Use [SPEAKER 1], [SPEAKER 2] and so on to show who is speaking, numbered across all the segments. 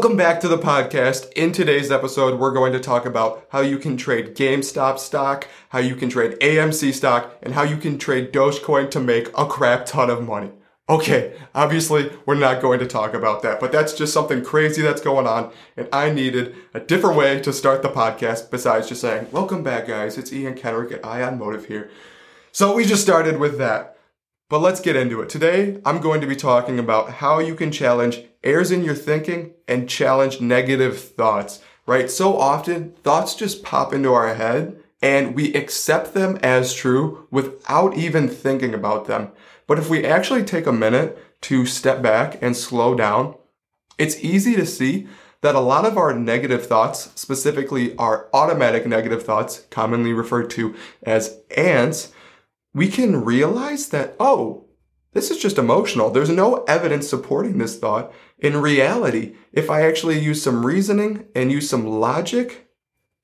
[SPEAKER 1] Welcome back to the podcast. In today's episode, we're going to talk about how you can trade GameStop stock, how you can trade AMC stock, and how you can trade Dogecoin to make a crap ton of money. Okay, obviously, we're not going to talk about that, but that's just something crazy that's going on, and I needed a different way to start the podcast besides just saying, Welcome back, guys. It's Ian Kenrick at Ion Motive here. So we just started with that. But let's get into it. Today, I'm going to be talking about how you can challenge errors in your thinking and challenge negative thoughts, right? So often, thoughts just pop into our head and we accept them as true without even thinking about them. But if we actually take a minute to step back and slow down, it's easy to see that a lot of our negative thoughts, specifically our automatic negative thoughts, commonly referred to as ants, we can realize that, oh, this is just emotional. There's no evidence supporting this thought. In reality, if I actually use some reasoning and use some logic,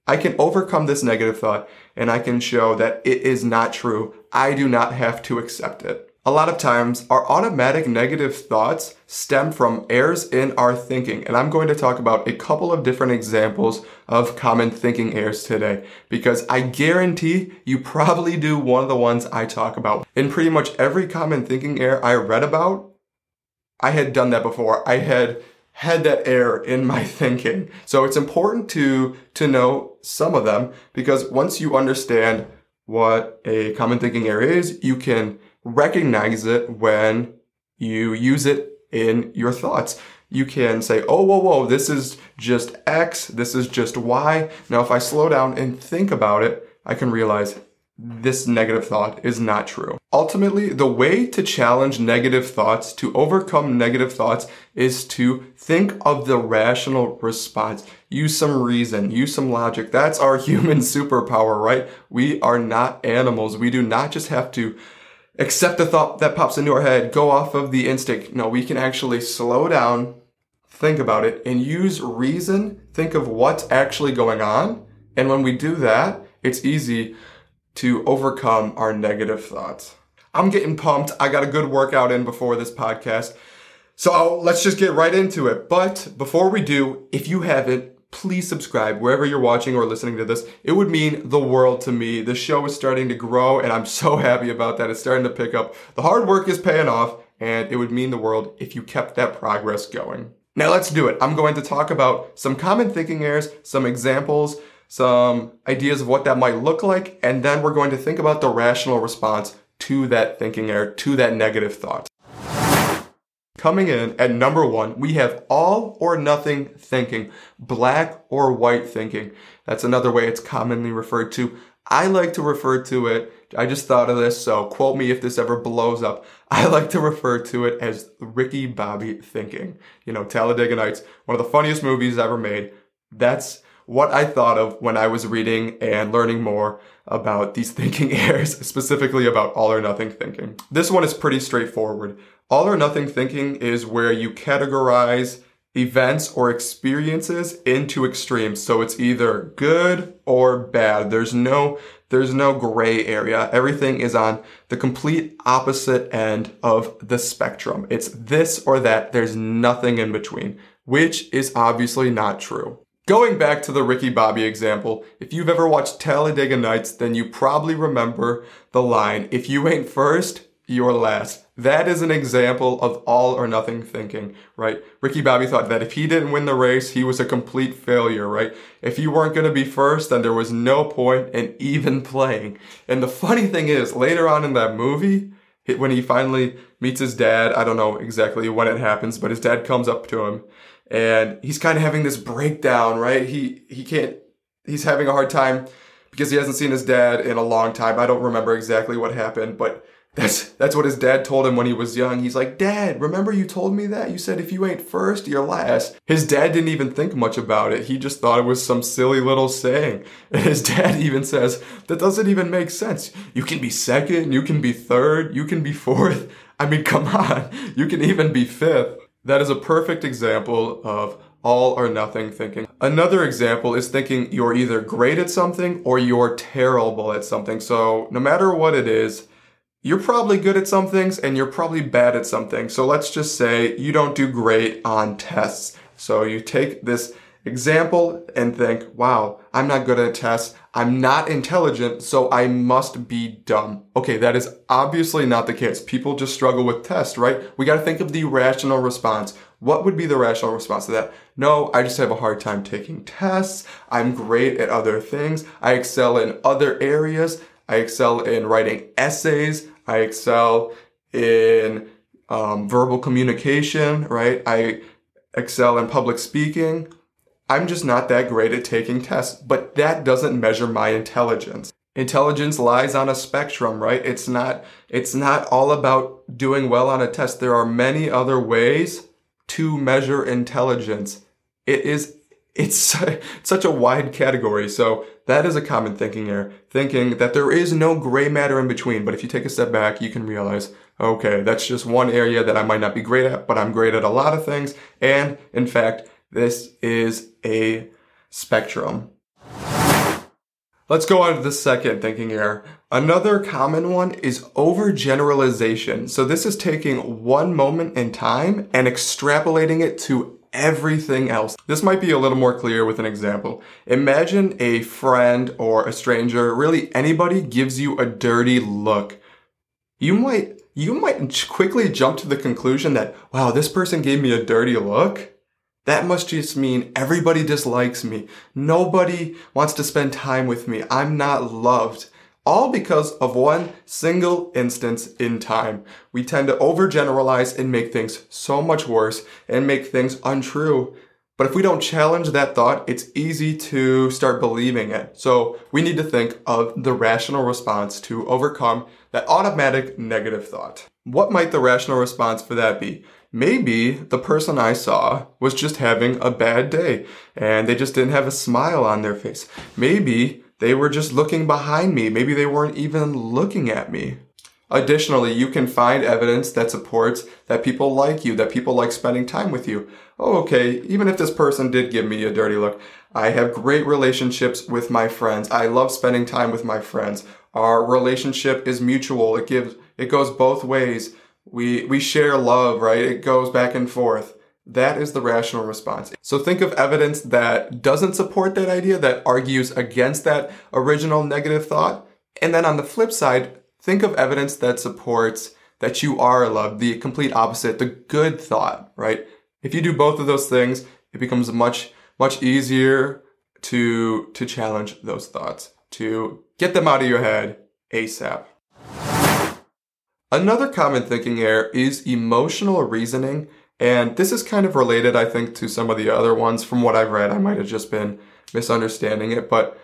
[SPEAKER 1] I can overcome this negative thought and I can show that it is not true. I do not have to accept it. A lot of times, our automatic negative thoughts stem from errors in our thinking. And I'm going to talk about a couple of different examples of common thinking errors today because I guarantee you probably do one of the ones I talk about. In pretty much every common thinking error I read about, I had done that before. I had had that error in my thinking. So it's important to, to know some of them because once you understand what a common thinking error is, you can recognize it when you use it in your thoughts. You can say, oh, whoa, whoa, this is just X, this is just Y. Now, if I slow down and think about it, I can realize this negative thought is not true. Ultimately, the way to challenge negative thoughts, to overcome negative thoughts, is to think of the rational response. Use some reason, use some logic. That's our human superpower, right? We are not animals. We do not just have to accept the thought that pops into our head, go off of the instinct. No, we can actually slow down, think about it, and use reason, think of what's actually going on. And when we do that, it's easy to overcome our negative thoughts. I'm getting pumped. I got a good workout in before this podcast. So let's just get right into it. But before we do, if you haven't, please subscribe wherever you're watching or listening to this. It would mean the world to me. The show is starting to grow and I'm so happy about that. It's starting to pick up. The hard work is paying off and it would mean the world if you kept that progress going. Now let's do it. I'm going to talk about some common thinking errors, some examples, some ideas of what that might look like, and then we're going to think about the rational response to that thinking error, to that negative thought. Coming in at number one, we have all or nothing thinking, black or white thinking. That's another way it's commonly referred to. I like to refer to it, I just thought of this, so quote me if this ever blows up. I like to refer to it as Ricky Bobby thinking. You know, Talladega Nights, one of the funniest movies ever made. That's what I thought of when I was reading and learning more about these thinking errors, specifically about all or nothing thinking. This one is pretty straightforward. All or nothing thinking is where you categorize events or experiences into extremes. So it's either good or bad. There's no, there's no gray area. Everything is on the complete opposite end of the spectrum. It's this or that. There's nothing in between, which is obviously not true. Going back to the Ricky Bobby example, if you've ever watched Talladega Nights, then you probably remember the line, if you ain't first, you're last. That is an example of all or nothing thinking, right? Ricky Bobby thought that if he didn't win the race, he was a complete failure, right? If you weren't going to be first, then there was no point in even playing. And the funny thing is, later on in that movie, when he finally meets his dad, I don't know exactly when it happens, but his dad comes up to him and he's kind of having this breakdown, right? He he can't he's having a hard time because he hasn't seen his dad in a long time. I don't remember exactly what happened, but that's that's what his dad told him when he was young. He's like, "Dad, remember you told me that? You said if you ain't first, you're last." His dad didn't even think much about it. He just thought it was some silly little saying. And his dad even says, "That doesn't even make sense. You can be second, you can be third, you can be fourth. I mean, come on. You can even be fifth. That is a perfect example of all or nothing thinking. Another example is thinking you're either great at something or you're terrible at something. So no matter what it is, you're probably good at some things and you're probably bad at something. So let's just say you don't do great on tests. So you take this example and think, wow, I'm not good at tests. I'm not intelligent, so I must be dumb. Okay, that is obviously not the case. People just struggle with tests, right? We got to think of the rational response. What would be the rational response to that? No, I just have a hard time taking tests. I'm great at other things. I excel in other areas. I excel in writing essays. I excel in um, verbal communication, right? I excel in public speaking. I'm just not that great at taking tests, but that doesn't measure my intelligence. Intelligence lies on a spectrum, right? It's not, it's not all about doing well on a test. There are many other ways to measure intelligence. It is, it's such a wide category. So that is a common thinking error, thinking that there is no gray matter in between. But if you take a step back, you can realize, okay, that's just one area that I might not be great at, but I'm great at a lot of things. And in fact, this is a spectrum. Let's go on to the second thinking error. Another common one is overgeneralization. So this is taking one moment in time and extrapolating it to everything else. This might be a little more clear with an example. Imagine a friend or a stranger, really anybody gives you a dirty look. You might, you might quickly jump to the conclusion that, wow, this person gave me a dirty look. That must just mean everybody dislikes me. Nobody wants to spend time with me. I'm not loved. All because of one single instance in time. We tend to overgeneralize and make things so much worse and make things untrue. But if we don't challenge that thought, it's easy to start believing it. So we need to think of the rational response to overcome that automatic negative thought. What might the rational response for that be? Maybe the person I saw was just having a bad day and they just didn't have a smile on their face. Maybe they were just looking behind me. Maybe they weren't even looking at me. Additionally, you can find evidence that supports that people like you, that people like spending time with you. Oh, okay, even if this person did give me a dirty look, I have great relationships with my friends. I love spending time with my friends. Our relationship is mutual. It gives, it goes both ways. We, we share love, right? It goes back and forth. That is the rational response. So think of evidence that doesn't support that idea, that argues against that original negative thought. And then on the flip side, think of evidence that supports that you are loved, the complete opposite, the good thought, right? If you do both of those things, it becomes much, much easier to, to challenge those thoughts, to get them out of your head ASAP. Another common thinking error is emotional reasoning. And this is kind of related, I think, to some of the other ones. From what I've read, I might have just been misunderstanding it, but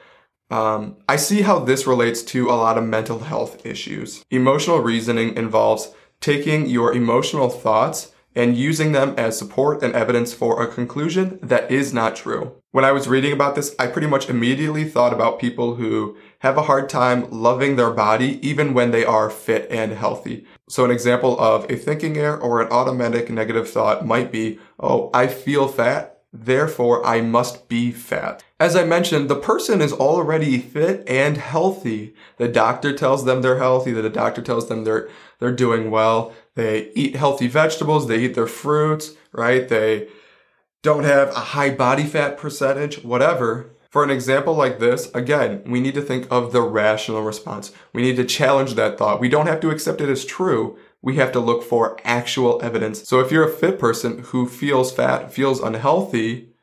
[SPEAKER 1] um, I see how this relates to a lot of mental health issues. Emotional reasoning involves taking your emotional thoughts and using them as support and evidence for a conclusion that is not true. When I was reading about this, I pretty much immediately thought about people who have a hard time loving their body even when they are fit and healthy. So an example of a thinking error or an automatic negative thought might be, oh, I feel fat, therefore I must be fat. As I mentioned, the person is already fit and healthy. The doctor tells them they're healthy, the doctor tells them they're they're doing well. They eat healthy vegetables, they eat their fruits, right? They don't have a high body fat percentage, whatever. For an example like this, again, we need to think of the rational response. We need to challenge that thought. We don't have to accept it as true. We have to look for actual evidence. So if you're a fit person who feels fat, feels unhealthy,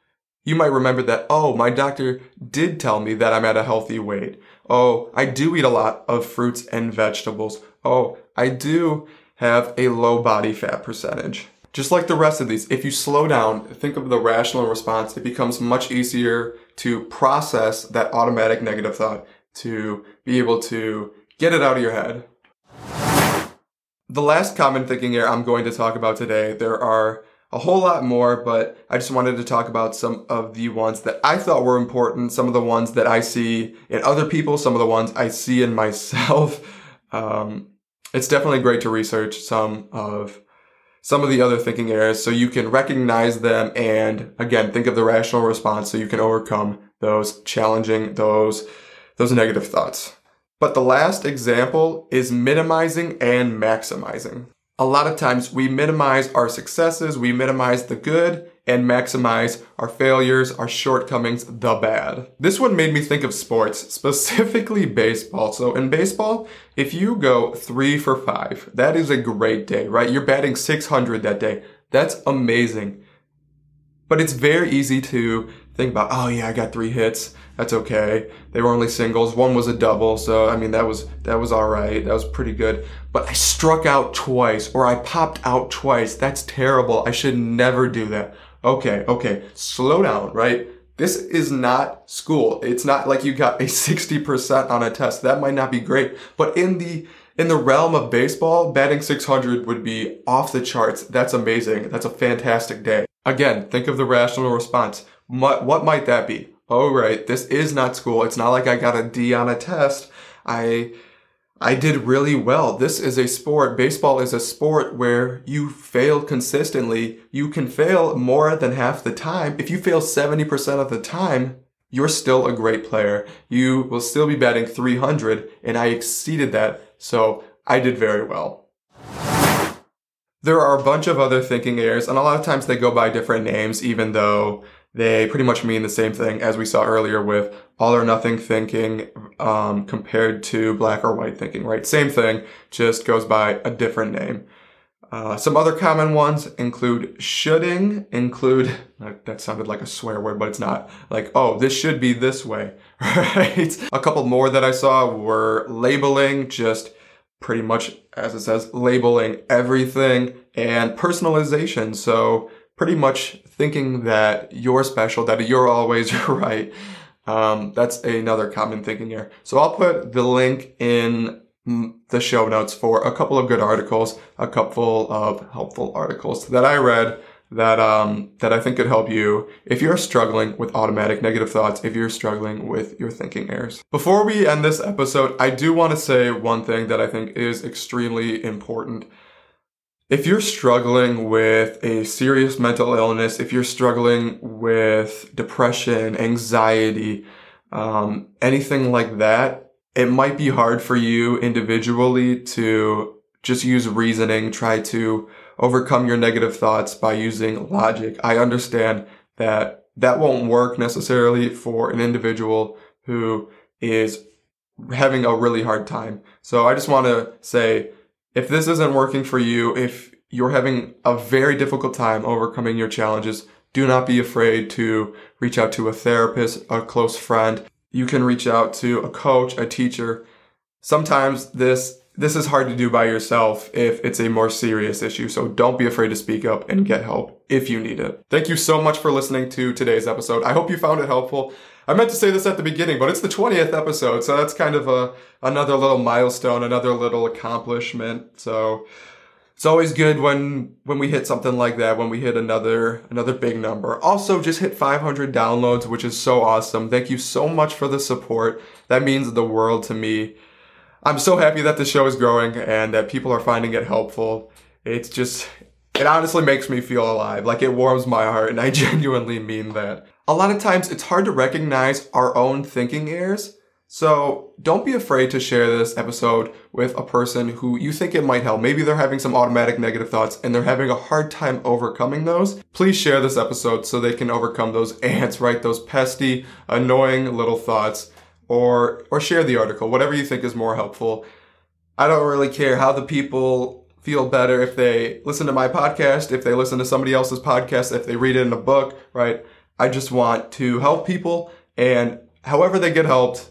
[SPEAKER 1] you might remember that, oh, my doctor did tell me that I'm at a healthy weight. Oh, I do eat a lot of fruits and vegetables. Oh, I do have a low body fat percentage. Just like the rest of these, if you slow down, think of the rational response, it becomes much easier to process that automatic negative thought, to be able to get it out of your head. The last common thinking error I'm going to talk about today, there are a whole lot more, but I just wanted to talk about some of the ones that I thought were important, some of the ones that I see in other people, some of the ones I see in myself. Um, it's definitely great to research some of some of the other thinking errors so you can recognize them and again think of the rational response so you can overcome those challenging those those negative thoughts. But the last example is minimizing and maximizing. A lot of times we minimize our successes we minimize the good and maximize our failures, our shortcomings, the bad. This one made me think of sports, specifically baseball. So in baseball, if you go three for five, that is a great day, right? You're batting 600 that day. That's amazing. But it's very easy to think about, oh yeah, I got three hits. That's okay. They were only singles. One was a double. So, I mean, that was, that was all right. That was pretty good. But I struck out twice or I popped out twice. That's terrible. I should never do that. Okay. Okay. Slow down, right? This is not school. It's not like you got a 60% on a test. That might not be great, but in the, in the realm of baseball, batting 600 would be off the charts. That's amazing. That's a fantastic day. Again, think of the rational response. What, what might that be? Oh, right. This is not school. It's not like I got a D on a test. I, I did really well. This is a sport. Baseball is a sport where you fail consistently. You can fail more than half the time. If you fail 70% of the time, you're still a great player. You will still be batting 300 and I exceeded that. So I did very well. There are a bunch of other thinking errors and a lot of times they go by different names even though they pretty much mean the same thing as we saw earlier with all or nothing thinking um, compared to black or white thinking, right? Same thing, just goes by a different name. Uh, some other common ones include shoulding, include, that sounded like a swear word, but it's not. Like, oh, this should be this way, right? A couple more that I saw were labeling, just pretty much, as it says, labeling everything, and personalization. So, pretty much thinking that you're special, that you're always right. Um, that's another common thinking here. So I'll put the link in the show notes for a couple of good articles, a couple of helpful articles that I read that um, that I think could help you if you're struggling with automatic negative thoughts, if you're struggling with your thinking errors. Before we end this episode, I do want to say one thing that I think is extremely important if you're struggling with a serious mental illness, if you're struggling with depression, anxiety, um, anything like that, it might be hard for you individually to just use reasoning, try to overcome your negative thoughts by using logic. I understand that that won't work necessarily for an individual who is having a really hard time. So I just want to say, if this isn't working for you, if you're having a very difficult time overcoming your challenges, do not be afraid to reach out to a therapist, a close friend. You can reach out to a coach, a teacher. Sometimes this this is hard to do by yourself if it's a more serious issue, so don't be afraid to speak up and get help if you need it. Thank you so much for listening to today's episode. I hope you found it helpful. I meant to say this at the beginning, but it's the 20th episode, so that's kind of a another little milestone, another little accomplishment. So it's always good when when we hit something like that when we hit another another big number also just hit 500 downloads which is so awesome thank you so much for the support that means the world to me I'm so happy that the show is growing and that people are finding it helpful. It's just, it honestly makes me feel alive. Like it warms my heart and I genuinely mean that. A lot of times it's hard to recognize our own thinking errors. So don't be afraid to share this episode with a person who you think it might help. Maybe they're having some automatic negative thoughts and they're having a hard time overcoming those. Please share this episode so they can overcome those ants, right? Those pesty, annoying little thoughts or or share the article, whatever you think is more helpful. I don't really care how the people feel better if they listen to my podcast, if they listen to somebody else's podcast, if they read it in a book, right? I just want to help people and however they get helped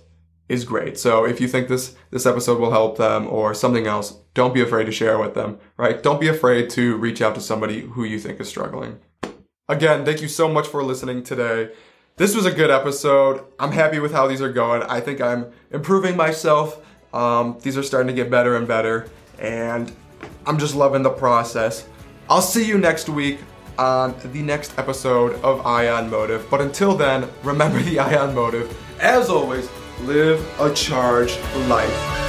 [SPEAKER 1] is great. So if you think this this episode will help them or something else, don't be afraid to share with them, right? Don't be afraid to reach out to somebody who you think is struggling. Again, thank you so much for listening today this was a good episode. I'm happy with how these are going. I think I'm improving myself. Um, these are starting to get better and better, and I'm just loving the process. I'll see you next week on the next episode of Ion Motive. But until then, remember the Ion Motive. As always, live a charged life.